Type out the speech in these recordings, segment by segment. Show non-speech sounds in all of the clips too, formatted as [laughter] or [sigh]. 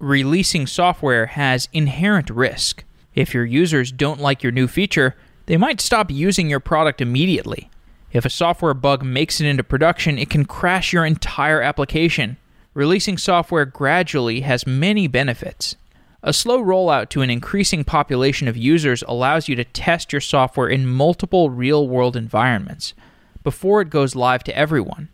releasing software has inherent risk. If your users don't like your new feature, they might stop using your product immediately. If a software bug makes it into production, it can crash your entire application. Releasing software gradually has many benefits. A slow rollout to an increasing population of users allows you to test your software in multiple real world environments before it goes live to everyone.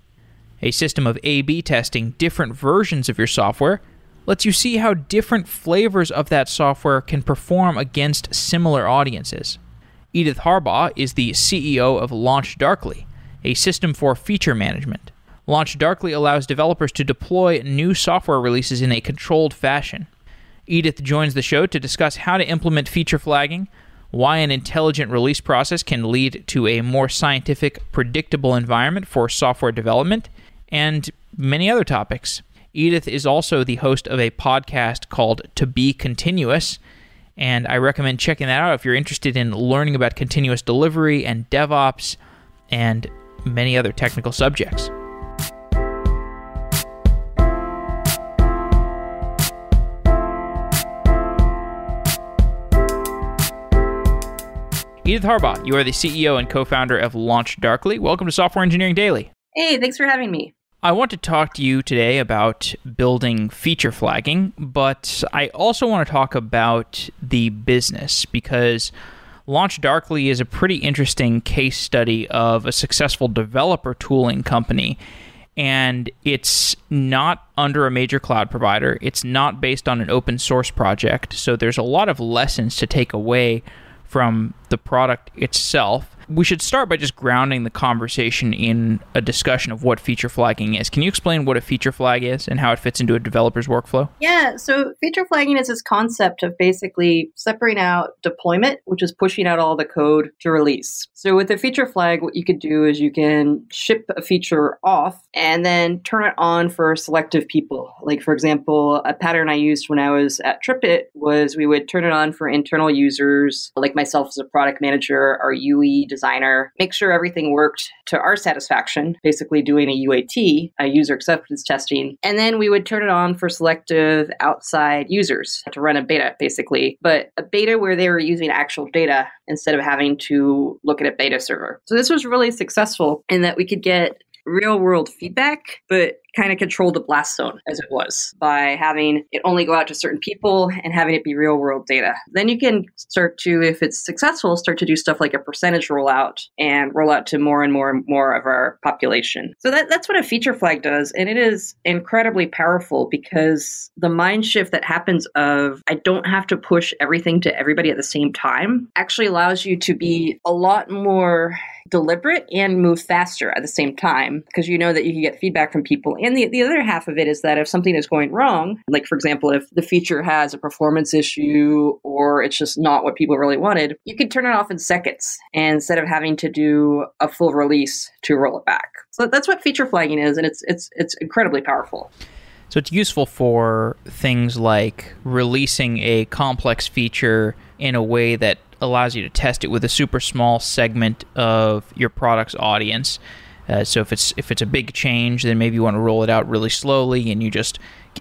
A system of A B testing different versions of your software lets you see how different flavors of that software can perform against similar audiences. Edith Harbaugh is the CEO of LaunchDarkly, a system for feature management. LaunchDarkly allows developers to deploy new software releases in a controlled fashion. Edith joins the show to discuss how to implement feature flagging, why an intelligent release process can lead to a more scientific, predictable environment for software development, and many other topics. Edith is also the host of a podcast called To Be Continuous, and I recommend checking that out if you're interested in learning about continuous delivery and DevOps and many other technical subjects. Edith Harbaugh, you are the CEO and co founder of LaunchDarkly. Welcome to Software Engineering Daily. Hey, thanks for having me. I want to talk to you today about building feature flagging, but I also want to talk about the business because LaunchDarkly is a pretty interesting case study of a successful developer tooling company. And it's not under a major cloud provider. It's not based on an open source project. So there's a lot of lessons to take away from the product itself we should start by just grounding the conversation in a discussion of what feature flagging is. Can you explain what a feature flag is and how it fits into a developer's workflow? Yeah, so feature flagging is this concept of basically separating out deployment, which is pushing out all the code to release. So with a feature flag, what you could do is you can ship a feature off and then turn it on for selective people. Like for example, a pattern I used when I was at TripIt was we would turn it on for internal users, like myself as a product manager, our UE designer, make sure everything worked to our satisfaction, basically doing a UAT, a user acceptance testing. And then we would turn it on for selective outside users to run a beta, basically, but a beta where they were using actual data instead of having to look at a beta server. So this was really successful in that we could get real world feedback, but kind of control the blast zone as it was by having it only go out to certain people and having it be real world data. Then you can start to, if it's successful, start to do stuff like a percentage rollout and roll out to more and more and more of our population. So that, that's what a feature flag does. And it is incredibly powerful because the mind shift that happens of I don't have to push everything to everybody at the same time actually allows you to be a lot more deliberate and move faster at the same time because you know that you can get feedback from people and the, the other half of it is that if something is going wrong, like for example, if the feature has a performance issue or it's just not what people really wanted, you can turn it off in seconds instead of having to do a full release to roll it back. So that's what feature flagging is, and it's it's it's incredibly powerful. So it's useful for things like releasing a complex feature in a way that allows you to test it with a super small segment of your product's audience uh, so if it's if it's a big change, then maybe you want to roll it out really slowly, and you just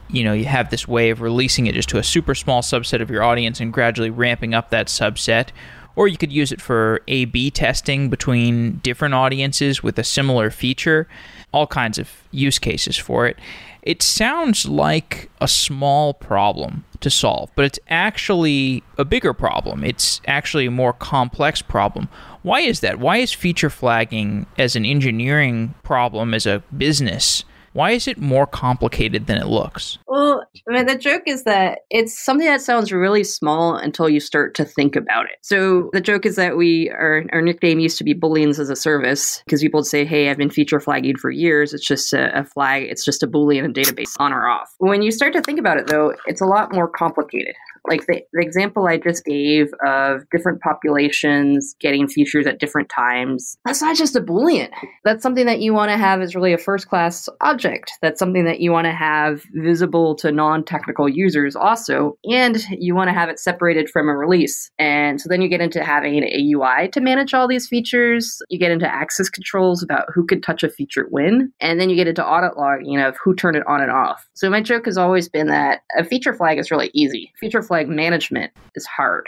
you know you have this way of releasing it just to a super small subset of your audience and gradually ramping up that subset. Or you could use it for A/B testing between different audiences with a similar feature. All kinds of use cases for it. It sounds like a small problem to solve, but it's actually a bigger problem. It's actually a more complex problem. Why is that? Why is feature flagging as an engineering problem, as a business, why is it more complicated than it looks? Well, I mean, the joke is that it's something that sounds really small until you start to think about it. So the joke is that we, our, our nickname used to be Booleans as a service because people would say, hey, I've been feature flagging for years. It's just a, a flag, it's just a Boolean database on or off. When you start to think about it, though, it's a lot more complicated. Like the, the example I just gave of different populations getting features at different times, that's not just a Boolean. That's something that you want to have as really a first class object. That's something that you want to have visible to non technical users also. And you want to have it separated from a release. And so then you get into having a UI to manage all these features. You get into access controls about who can touch a feature when. And then you get into audit logging of who turned it on and off. So my joke has always been that a feature flag is really easy. Feature flag management is hard.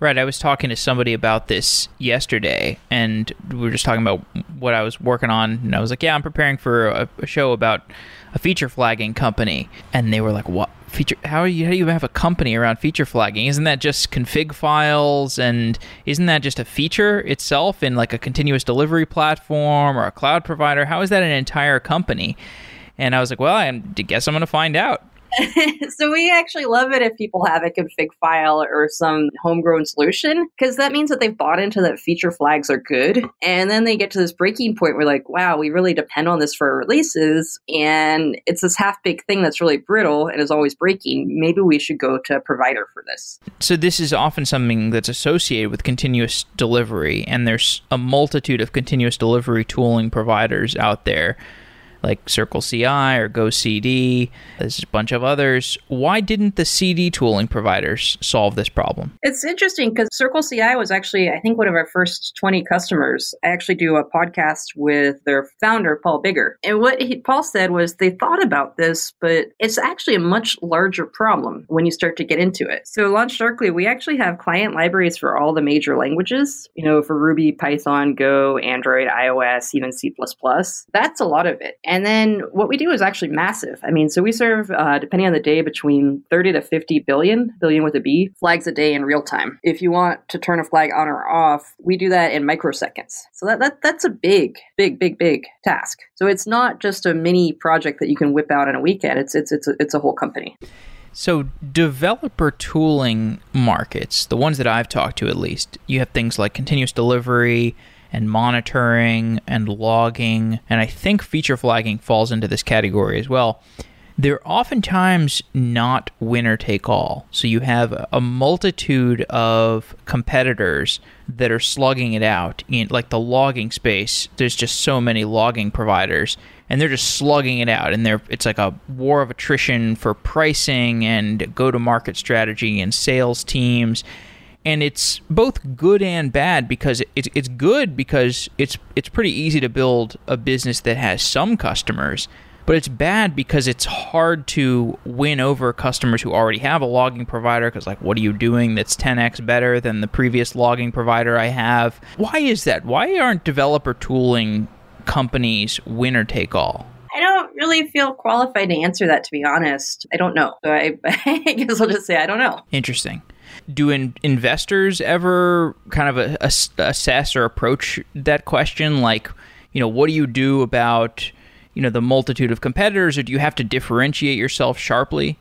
Right. I was talking to somebody about this yesterday, and we were just talking about what I was working on. And I was like, Yeah, I'm preparing for a, a show about a feature flagging company. And they were like, What? Feature, how, are you, how do you have a company around feature flagging? Isn't that just config files? And isn't that just a feature itself in like a continuous delivery platform or a cloud provider? How is that an entire company? And I was like, well, I guess I'm going to find out. [laughs] so we actually love it if people have a config file or some homegrown solution because that means that they've bought into that feature flags are good. And then they get to this breaking point where like wow we really depend on this for releases and it's this half baked thing that's really brittle and is always breaking. Maybe we should go to a provider for this. So this is often something that's associated with continuous delivery and there's a multitude of continuous delivery tooling providers out there like Circle CI or GoCD. There's a bunch of others. Why didn't the CD tooling providers solve this problem? It's interesting because Circle CI was actually, I think, one of our first 20 customers. I actually do a podcast with their founder, Paul Biggar. And what he, Paul said was they thought about this, but it's actually a much larger problem when you start to get into it. So, LaunchDarkly, we actually have client libraries for all the major languages, you know, for Ruby, Python, Go, Android, iOS, even C. That's a lot of it. And then what we do is actually massive. I mean, so we serve, uh, depending on the day, between 30 to 50 billion, billion with a B, flags a day in real time. If you want to turn a flag on or off, we do that in microseconds. So that, that that's a big, big, big, big task. So it's not just a mini project that you can whip out in a weekend. It's it's it's a, it's a whole company. So, developer tooling markets, the ones that I've talked to at least, you have things like continuous delivery, and monitoring and logging, and I think feature flagging falls into this category as well. They're oftentimes not winner take all. So you have a multitude of competitors that are slugging it out in like the logging space. There's just so many logging providers and they're just slugging it out and they're it's like a war of attrition for pricing and go to market strategy and sales teams and it's both good and bad because it's it's good because it's it's pretty easy to build a business that has some customers, but it's bad because it's hard to win over customers who already have a logging provider because like what are you doing that's 10x better than the previous logging provider I have? Why is that? Why aren't developer tooling companies winner take all? I don't really feel qualified to answer that, to be honest. I don't know. So I, [laughs] I guess I'll just say I don't know. Interesting do in- investors ever kind of a, a, assess or approach that question? Like you know what do you do about you know the multitude of competitors or do you have to differentiate yourself sharply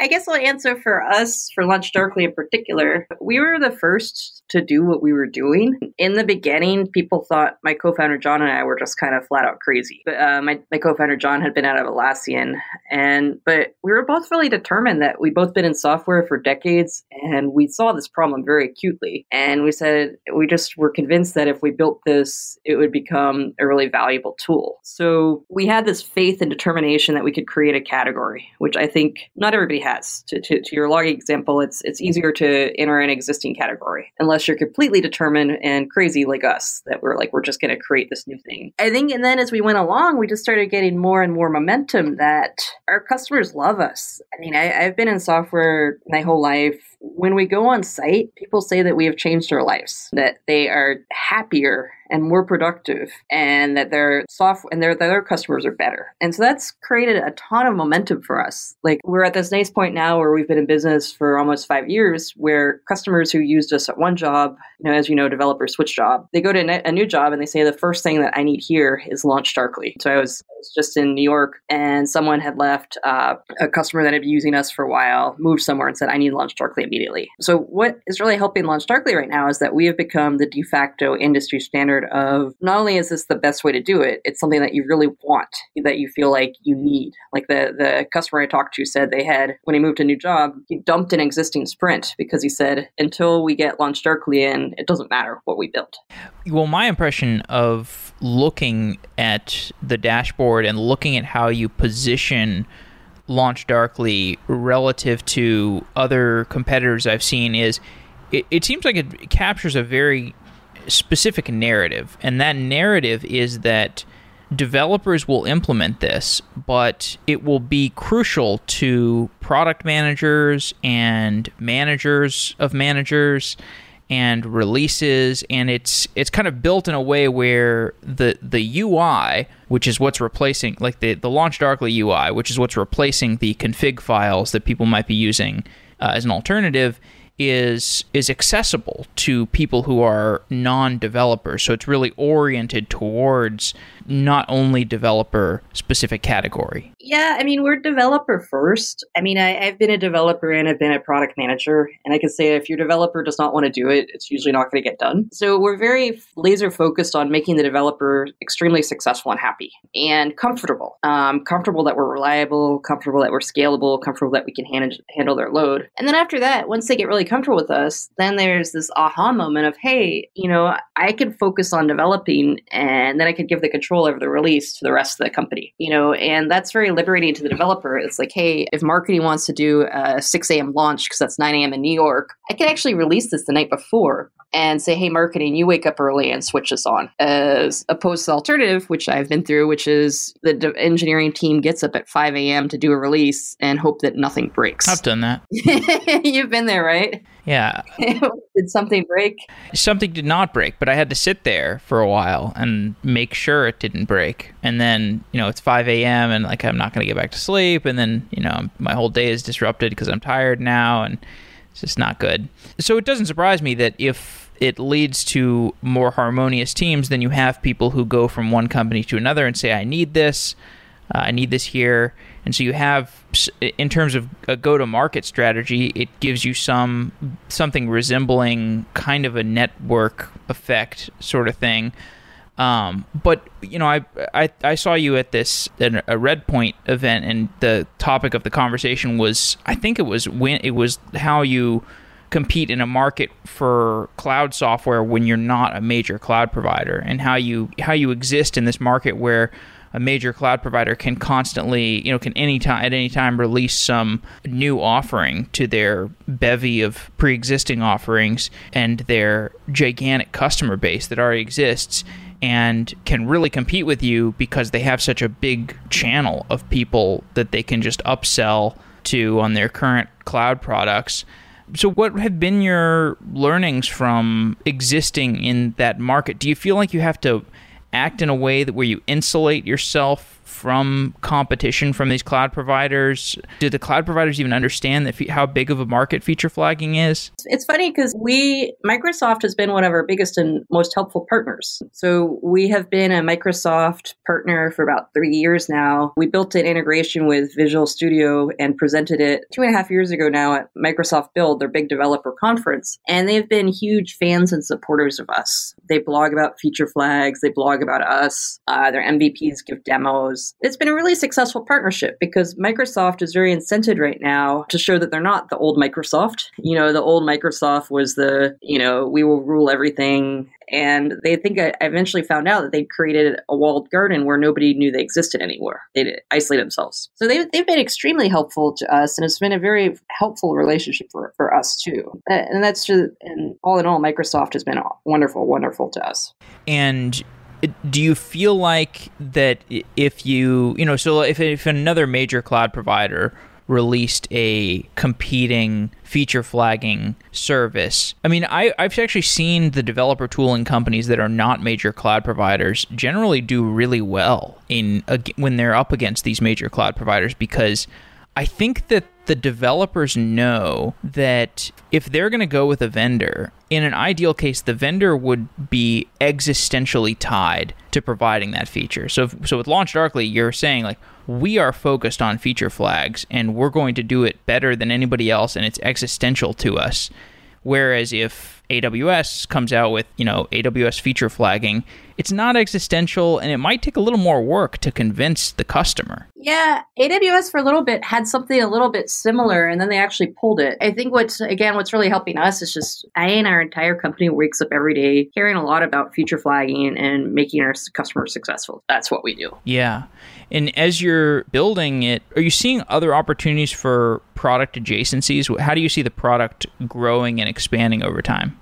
I guess I'll answer for us, for LaunchDarkly in particular. We were the first to do what we were doing. In the beginning, people thought my co founder John and I were just kind of flat out crazy. But uh, my, my co founder John had been out of Atlassian. And, but we were both really determined that we'd both been in software for decades and we saw this problem very acutely. And we said, we just were convinced that if we built this, it would become a really valuable tool. So we had this faith and determination that we could create a category, which I think not everybody has. To, to, to your logging example, it's it's easier to enter an existing category unless you're completely determined and crazy like us that we're like we're just going to create this new thing. I think, and then as we went along, we just started getting more and more momentum that our customers love us. I mean, I, I've been in software my whole life when we go on site, people say that we have changed their lives, that they are happier and more productive and that their software and their, their customers are better. And so that's created a ton of momentum for us. Like we're at this nice point now where we've been in business for almost five years where customers who used us at one job, you know, as you know, developers switch job, they go to a new job and they say the first thing that I need here is launch LaunchDarkly. So I was, I was just in New York and someone had left uh, a customer that had been using us for a while, moved somewhere and said, I need launch LaunchDarkly immediately. So what is really helping launch LaunchDarkly right now is that we have become the de facto industry standard scared of not only is this the best way to do it, it's something that you really want, that you feel like you need. Like the the customer I talked to said they had when he moved to a new job, he dumped an existing sprint because he said until we get Launch Darkly in, it doesn't matter what we build. Well, my impression of looking at the dashboard and looking at how you position Launch Darkly relative to other competitors I've seen is it, it seems like it captures a very specific narrative. And that narrative is that developers will implement this, but it will be crucial to product managers and managers of managers and releases and it's it's kind of built in a way where the the UI which is what's replacing like the the launch darkly UI which is what's replacing the config files that people might be using uh, as an alternative is is accessible to people who are non-developers. So it's really oriented towards not only developer specific category? Yeah i mean we're developer first. I mean I, have been a developer and i've been a product manager and i can say if your developer does not want to do it it's usually not going to get done. So we're very laser focused on making the developer extremely successful and happy and comfortable. Um, comfortable that we're reliable comfortable that we're scalable comfortable that we can hand, handle their load. And then after that once they get really comfortable with us, then there's this aha moment of, hey, you know, I can focus on developing and then I could give the control over the release to the rest of the company, you know, and that's very liberating to the developer. It's like, hey, if marketing wants to do a 6 a.m. launch because that's 9 a.m. in New York, I can actually release this the night before and say, hey, marketing, you wake up early and switch this on. As opposed to the alternative, which I've been through, which is the de- engineering team gets up at 5 a.m. to do a release and hope that nothing breaks. I've done that. [laughs] You've been there, right? Yeah. [laughs] did something break? Something did not break, but I had to sit there for a while and make sure it didn't break. And then, you know, it's 5 a.m. and like I'm not going to get back to sleep. And then, you know, my whole day is disrupted because I'm tired now. And it's just not good. So it doesn't surprise me that if it leads to more harmonious teams, then you have people who go from one company to another and say, I need this, uh, I need this here. And so you have, in terms of a go-to-market strategy, it gives you some something resembling kind of a network effect sort of thing. Um, but you know, I, I I saw you at this at a Redpoint event, and the topic of the conversation was I think it was when it was how you compete in a market for cloud software when you're not a major cloud provider, and how you how you exist in this market where a major cloud provider can constantly, you know, can any time at any time release some new offering to their bevy of pre-existing offerings and their gigantic customer base that already exists and can really compete with you because they have such a big channel of people that they can just upsell to on their current cloud products. So, what have been your learnings from existing in that market? Do you feel like you have to act in a way that where you insulate yourself from competition from these cloud providers? Do the cloud providers even understand that how big of a market feature flagging is? It's funny because we Microsoft has been one of our biggest and most helpful partners. So we have been a Microsoft partner for about three years now. We built an integration with Visual Studio and presented it two and a half years ago now at Microsoft Build, their big developer conference, and they've been huge fans and supporters of us. They blog about feature flags, they blog about us. Uh, their MVPs give demos it's been a really successful partnership because Microsoft is very incented right now to show that they're not the old Microsoft. You know, the old Microsoft was the, you know, we will rule everything. And they think I eventually found out that they'd created a walled garden where nobody knew they existed anywhere. They'd isolate themselves. So they've, they've been extremely helpful to us, and it's been a very helpful relationship for, for us too. And that's just, and all in all, Microsoft has been wonderful, wonderful to us. And do you feel like that if you you know so if, if another major cloud provider released a competing feature flagging service. I mean, I, I've actually seen the developer tooling companies that are not major cloud providers generally do really well in when they're up against these major cloud providers because I think that the developers know that if they're going to go with a vendor, in an ideal case, the vendor would be existentially tied to providing that feature. So, if, so with Launch Darkly, you're saying like we are focused on feature flags and we're going to do it better than anybody else, and it's existential to us. Whereas if AWS comes out with, you know, AWS feature flagging, it's not existential and it might take a little more work to convince the customer. Yeah, AWS for a little bit had something a little bit similar and then they actually pulled it. I think what's again what's really helping us is just I and our entire company wakes up every day caring a lot about feature flagging and making our customers successful. That's what we do. Yeah. And as you're building it, are you seeing other opportunities for product adjacencies? How do you see the product growing and expanding over time?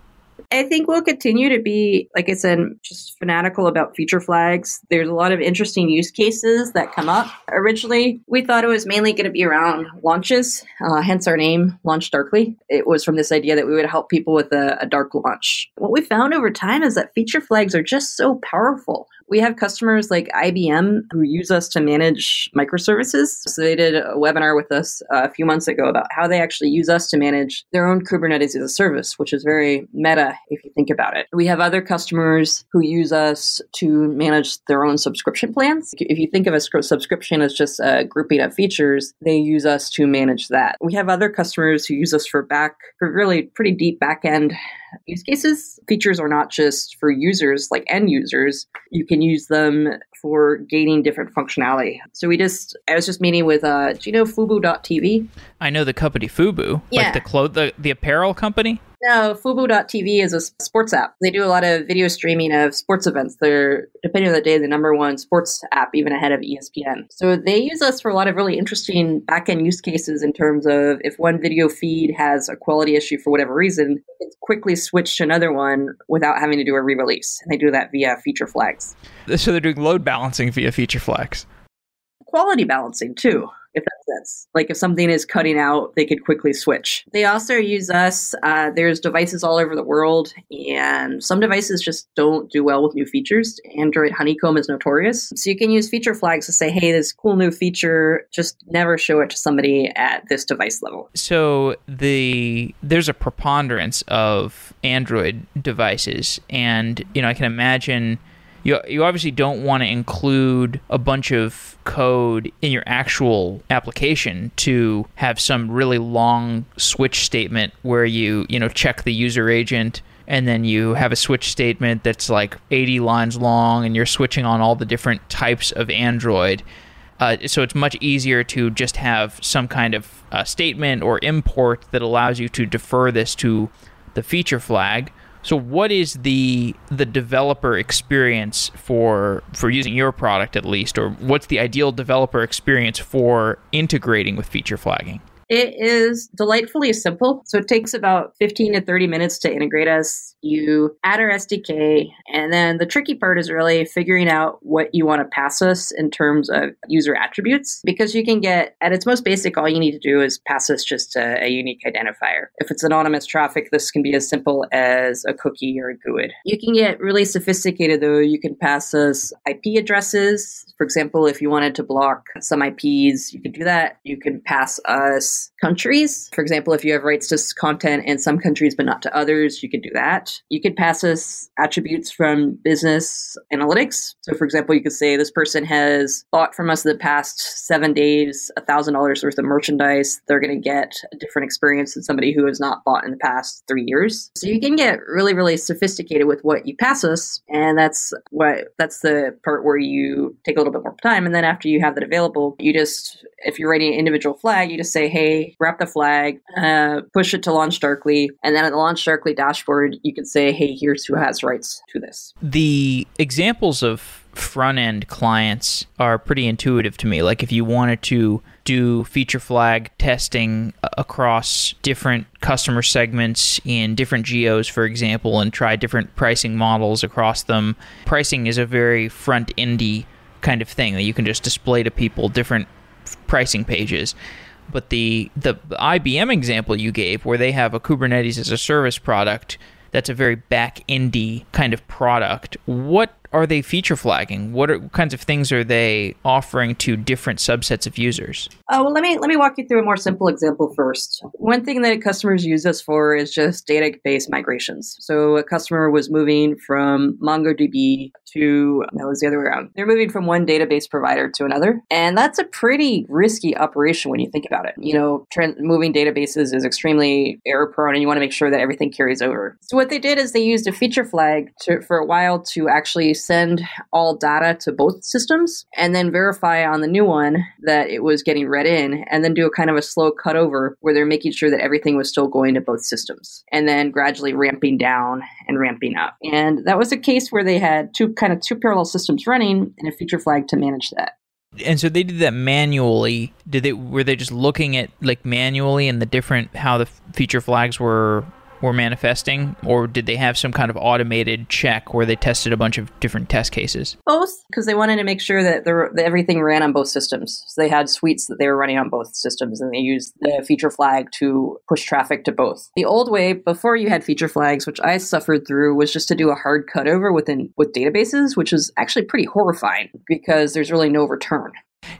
I think we'll continue to be, like I said, just fanatical about feature flags. There's a lot of interesting use cases that come up. Originally, we thought it was mainly going to be around launches, uh, hence our name, Launch Darkly. It was from this idea that we would help people with a, a dark launch. What we found over time is that feature flags are just so powerful. We have customers like IBM who use us to manage microservices. So they did a webinar with us uh, a few months ago about how they actually use us to manage their own Kubernetes as a service, which is very meta if you think about it. We have other customers who use us to manage their own subscription plans. If you think of a subscription as just a grouping of features, they use us to manage that. We have other customers who use us for back, for really pretty deep back end use cases. Features are not just for users, like end users. You can use them for gaining different functionality. So we just, I was just meeting with, uh, do you know Fubo.tv? I know the company Fubu, yeah. like the clo- the the apparel company. No, Fubo.tv is a sports app. They do a lot of video streaming of sports events. They're, depending on the day, the number one sports app, even ahead of ESPN. So they use us for a lot of really interesting back-end use cases in terms of if one video feed has a quality issue for whatever reason, it's quickly switch to another one without having to do a re-release. And they do that via feature flags. So they're doing load balancing via feature flags. Quality balancing too if that sense. Like if something is cutting out, they could quickly switch. They also use us. Uh, there's devices all over the world, and some devices just don't do well with new features. Android Honeycomb is notorious. So you can use feature flags to say, hey, this cool new feature, just never show it to somebody at this device level. So the there's a preponderance of Android devices, and you know I can imagine you you obviously don't want to include a bunch of code in your actual application to have some really long switch statement where you you know check the user agent and then you have a switch statement that's like 80 lines long and you're switching on all the different types of android. Uh, so it's much easier to just have some kind of uh, statement or import that allows you to defer this to the feature flag so what is the the developer experience for for using your product at least or what's the ideal developer experience for integrating with feature flagging? It is delightfully simple. So it takes about 15 to 30 minutes to integrate us. You add our SDK, and then the tricky part is really figuring out what you want to pass us in terms of user attributes. Because you can get, at its most basic, all you need to do is pass us just a, a unique identifier. If it's anonymous traffic, this can be as simple as a cookie or a GUID. You can get really sophisticated, though. You can pass us IP addresses. For example, if you wanted to block some IPs, you could do that. You can pass us countries. For example, if you have rights to content in some countries but not to others, you could do that. You could pass us attributes from business analytics. So, for example, you could say this person has bought from us in the past seven days $1,000 worth of merchandise. They're going to get a different experience than somebody who has not bought in the past three years. So, you can get really, really sophisticated with what you pass us. And that's what that's the part where you take a little bit more time. And then after you have that available, you just, if you're writing an individual flag, you just say, hey, wrap the flag, uh, push it to Launch Darkly, and then at the Launch Darkly dashboard, you can say, hey, here's who has rights to this. The examples of front end clients are pretty intuitive to me. Like if you wanted to do feature flag testing across different customer segments in different geos, for example, and try different pricing models across them, pricing is a very front endy kind of thing that you can just display to people different pricing pages. But the, the IBM example you gave, where they have a Kubernetes as a service product, that's a very back endy kind of product. What are they feature flagging? What, are, what kinds of things are they offering to different subsets of users? Uh, well, let me let me walk you through a more simple example first. One thing that customers use us for is just database migrations. So a customer was moving from MongoDB to that was the other way around. They're moving from one database provider to another, and that's a pretty risky operation when you think about it. You know, moving databases is extremely error prone, and you want to make sure that everything carries over. So what they did is they used a feature flag to, for a while to actually send all data to both systems, and then verify on the new one that it was getting read in, and then do a kind of a slow cutover where they're making sure that everything was still going to both systems, and then gradually ramping down and ramping up. And that was a case where they had two kind of two parallel systems running and a feature flag to manage that. And so they did that manually. Did they were they just looking at like manually and the different how the feature flags were were manifesting, or did they have some kind of automated check where they tested a bunch of different test cases? Both, because they wanted to make sure that, there, that everything ran on both systems. So they had suites that they were running on both systems, and they used the feature flag to push traffic to both. The old way, before you had feature flags, which I suffered through, was just to do a hard cutover within with databases, which is actually pretty horrifying because there's really no return.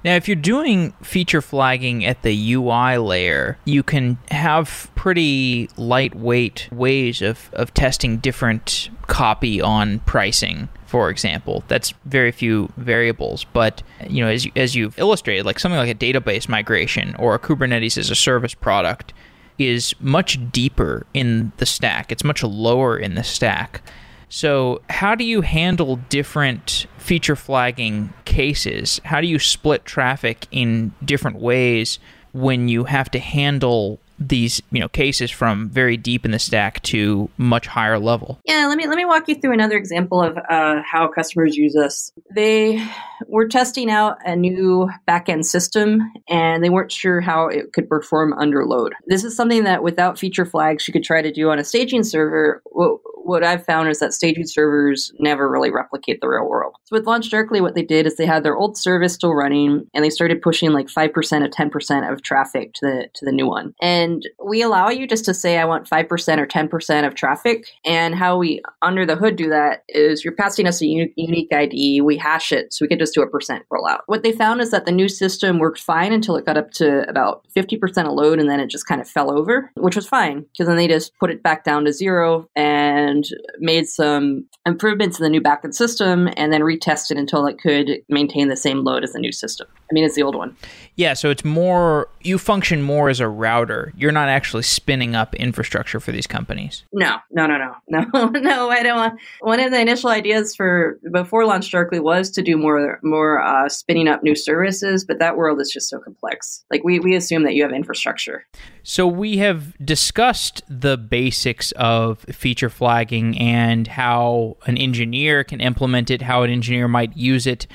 Now, if you're doing feature flagging at the UI layer, you can have pretty lightweight ways of, of testing different copy on pricing for example. That's very few variables but you know as, you, as you've illustrated like something like a database migration or a kubernetes as a service product is much deeper in the stack. It's much lower in the stack. So, how do you handle different feature flagging cases? How do you split traffic in different ways when you have to handle these you know cases from very deep in the stack to much higher level? Yeah let me let me walk you through another example of uh, how customers use us they were testing out a new backend system and they weren't sure how it could perform under load. This is something that without feature flags you could try to do on a staging server. What, what i've found is that staging servers never really replicate the real world so with LaunchDarkly what they did is they had their old service still running and they started pushing like 5% or 10% of traffic to the to the new one and we allow you just to say, I want 5% or 10% of traffic. And how we, under the hood, do that is you're passing us a unique ID, we hash it, so we can just do a percent rollout. What they found is that the new system worked fine until it got up to about 50% of load, and then it just kind of fell over, which was fine because then they just put it back down to zero and made some improvements in the new backend system and then retested until it could maintain the same load as the new system. I mean, it's the old one. Yeah, so it's more, you function more as a router you're not actually spinning up infrastructure for these companies. No, no, no, no, [laughs] no, no. I don't want. One of the initial ideas for before LaunchDarkly was to do more, more uh, spinning up new services, but that world is just so complex. Like we we assume that you have infrastructure. So we have discussed the basics of feature flagging and how an engineer can implement it, how an engineer might use it.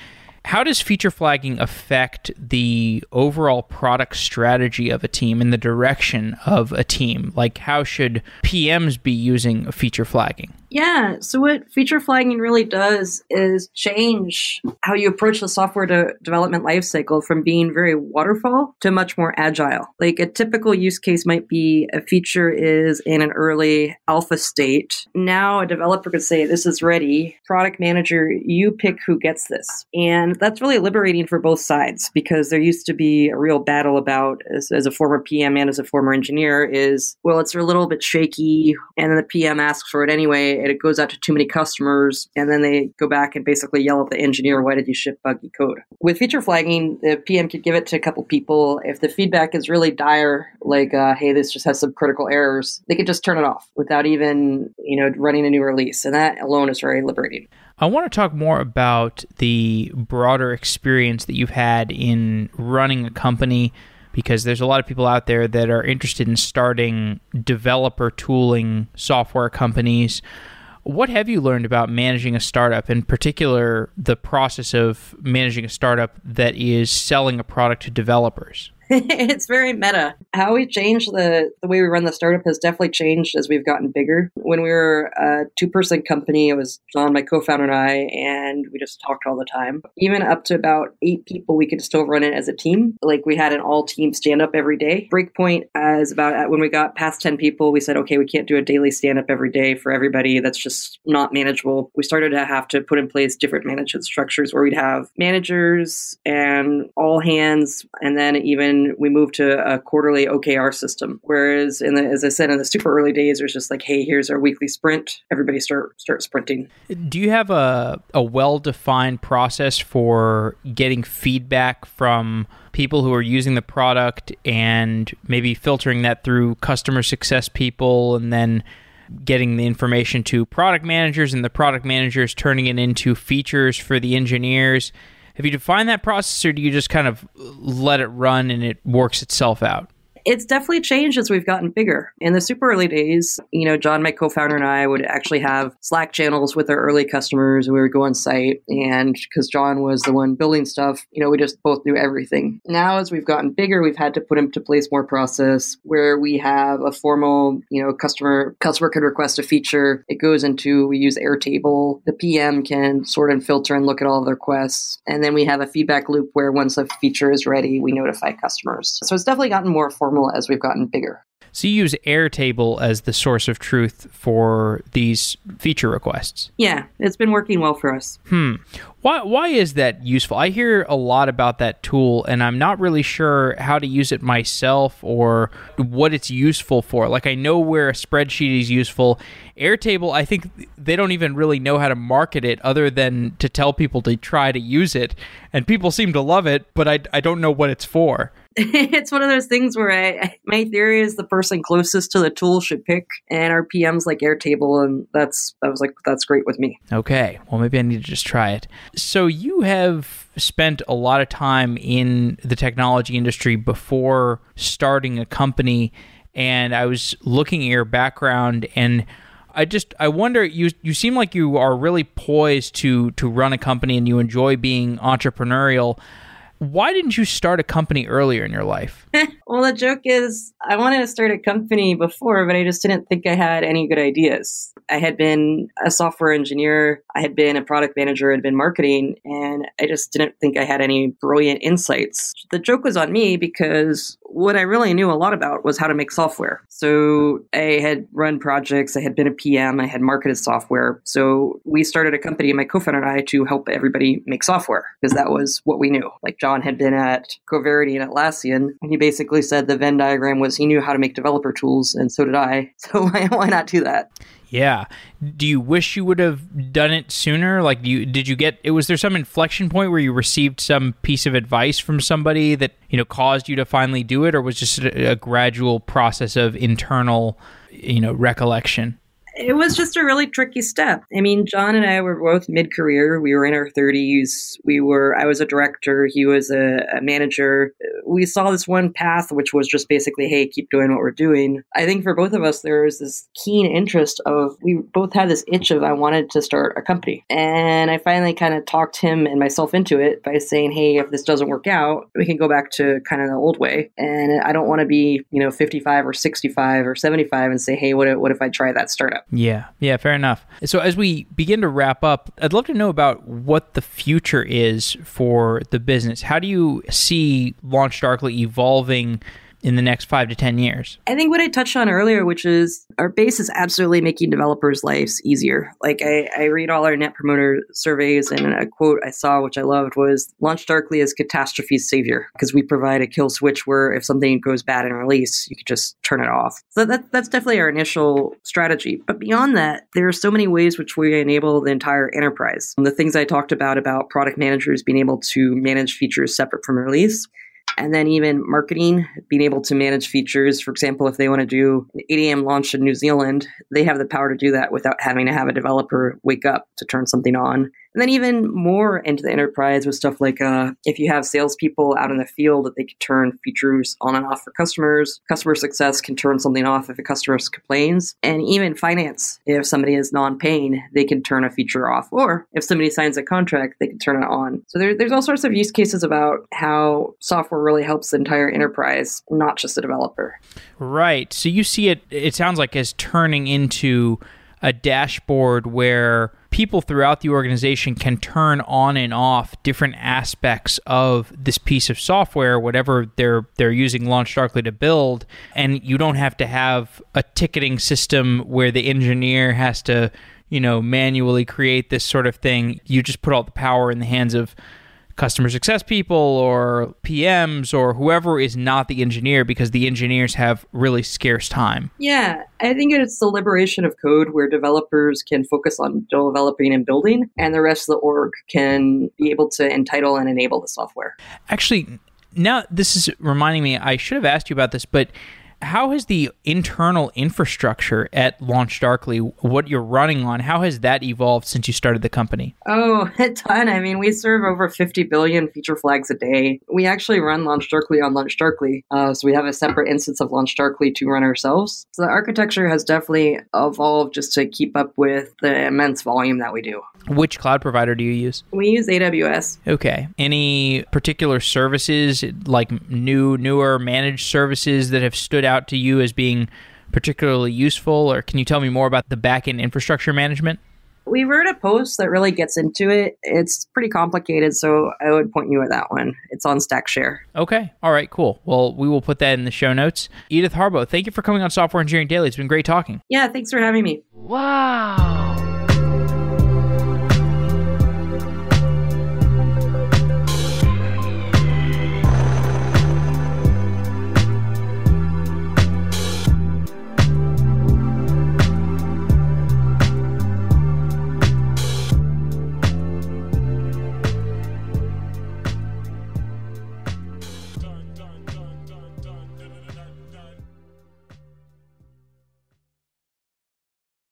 How does feature flagging affect the overall product strategy of a team and the direction of a team? Like, how should PMs be using feature flagging? Yeah. So what feature flagging really does is change how you approach the software de- development lifecycle from being very waterfall to much more agile. Like a typical use case might be a feature is in an early alpha state. Now a developer could say, this is ready. Product manager, you pick who gets this. And that's really liberating for both sides because there used to be a real battle about as, as a former PM and as a former engineer is, well, it's a little bit shaky. And then the PM asks for it anyway it goes out to too many customers, and then they go back and basically yell at the engineer, "Why did you ship buggy code?" With feature flagging, the PM could give it to a couple people. If the feedback is really dire, like uh, "Hey, this just has some critical errors," they could just turn it off without even you know running a new release, and that alone is very liberating. I want to talk more about the broader experience that you've had in running a company because there's a lot of people out there that are interested in starting developer tooling software companies what have you learned about managing a startup, in particular, the process of managing a startup that is selling a product to developers? [laughs] it's very meta. How we change the the way we run the startup has definitely changed as we've gotten bigger. When we were a two person company, it was John, my co-founder, and I, and we just talked all the time. Even up to about eight people, we could still run it as a team. Like we had an all team stand up every day. Breakpoint as about when we got past ten people, we said, okay, we can't do a daily stand up every day for everybody. That's just not manageable. We started to have to put in place different management structures where we'd have managers and all hands, and then even we moved to a quarterly OKR system. Whereas in the, as I said, in the super early days, it was just like, hey, here's our weekly sprint. Everybody start start sprinting. Do you have a a well defined process for getting feedback from people who are using the product and maybe filtering that through customer success people and then getting the information to product managers and the product managers turning it into features for the engineers. Have you defined that process or do you just kind of let it run and it works itself out? It's definitely changed as we've gotten bigger. In the super early days, you know, John, my co-founder, and I would actually have Slack channels with our early customers. We would go on site, and because John was the one building stuff, you know, we just both knew everything. Now, as we've gotten bigger, we've had to put into place more process where we have a formal, you know, customer customer could request a feature. It goes into we use Airtable. The PM can sort and filter and look at all their requests, and then we have a feedback loop where once a feature is ready, we notify customers. So it's definitely gotten more formal formal as we've gotten bigger. So you use Airtable as the source of truth for these feature requests. Yeah, it's been working well for us. Hmm. Why why is that useful? I hear a lot about that tool and I'm not really sure how to use it myself or what it's useful for. Like I know where a spreadsheet is useful. Airtable, I think they don't even really know how to market it other than to tell people to try to use it. And people seem to love it, but I, I don't know what it's for. [laughs] it's one of those things where I, my theory is the person closest to the tool should pick, and our PMs like Airtable, and that's I was like that's great with me. Okay, well maybe I need to just try it. So you have spent a lot of time in the technology industry before starting a company, and I was looking at your background and. I just I wonder you you seem like you are really poised to to run a company and you enjoy being entrepreneurial why didn't you start a company earlier in your life? [laughs] well, the joke is, I wanted to start a company before, but I just didn't think I had any good ideas. I had been a software engineer, I had been a product manager, I had been marketing, and I just didn't think I had any brilliant insights. The joke was on me because what I really knew a lot about was how to make software. So I had run projects, I had been a PM, I had marketed software. So we started a company, my co-founder and I, to help everybody make software because that was what we knew. Like John had been at Coverity and Atlassian, and he basically said the Venn diagram was he knew how to make developer tools, and so did I. [laughs] So why, why not do that? Yeah. Do you wish you would have done it sooner? Like, you did you get? It was there some inflection point where you received some piece of advice from somebody that you know caused you to finally do it, or was just a, a gradual process of internal, you know, recollection? It was just a really tricky step. I mean, John and I were both mid career. We were in our 30s. We were, I was a director, he was a, a, manager. We saw this one path, which was just basically, hey, keep doing what we're doing. I think for both of us, there was this keen interest of, we both had this itch of, I wanted to start a company. And I finally kind of talked him and myself into it by saying, hey, if this doesn't work out, we can go back to kind of the old way. And I don't want to be, you know, 55 or 65 or 75 and say, hey, what what if I try that startup? Yeah, yeah, fair enough. So as we begin to wrap up, I'd love to know about what the future is for the business. How do you see Launch Darkly evolving in the next five to 10 years? I think what I touched on earlier, which is our base is absolutely making developers' lives easier. Like I, I read all our net promoter surveys, and a quote I saw, which I loved, was Launch Darkly is catastrophe's savior because we provide a kill switch where if something goes bad in release, you can just turn it off. So that, that's definitely our initial strategy. But beyond that, there are so many ways which we enable the entire enterprise. And the things I talked about, about product managers being able to manage features separate from release and then even marketing, being able to manage features. For example, if they want to do an 8 a.m. launch in New Zealand, they have the power to do that without having to have a developer wake up to turn something on. And then even more into the enterprise with stuff like uh, if you have salespeople out in the field that they can turn features on and off for customers. Customer success can turn something off if a customer complains. And even finance, if somebody is non-paying, they can turn a feature off. Or if somebody signs a contract, they can turn it on. So there, there's all sorts of use cases about how software really helps the entire enterprise, not just the developer. Right. So you see it, it sounds like as turning into a dashboard where people throughout the organization can turn on and off different aspects of this piece of software, whatever they're they're using LaunchDarkly to build, and you don't have to have a ticketing system where the engineer has to, you know, manually create this sort of thing. You just put all the power in the hands of customer success people or PMs or whoever is not the engineer because the engineers have really scarce time. Yeah, I think it's the liberation of code where developers can focus on developing and building, and the rest of the org can be able to entitle and enable the software. Actually, now this is reminding me, I should have asked you about this, but how has the internal infrastructure at LaunchDarkly, what you're running on, how has that evolved since you started the company? Oh, [laughs] a ton. I mean, we serve over 50 billion feature flags a day. We actually run LaunchDarkly on LaunchDarkly, uh, so we have a separate instance of LaunchDarkly to run ourselves. So the architecture has definitely evolved just to keep up with the immense volume that we do. Which cloud provider do you use? We use AWS. Okay. Any particular services, like new, newer managed services that have stood out to you as being particularly useful? Or can you tell me more about the backend infrastructure management? We wrote a post that really gets into it. It's pretty complicated, so I would point you at that one. It's on StackShare. Okay. All right, cool. Well, we will put that in the show notes. Edith Harbaugh, thank you for coming on Software Engineering Daily. It's been great talking. Yeah, thanks for having me. Wow.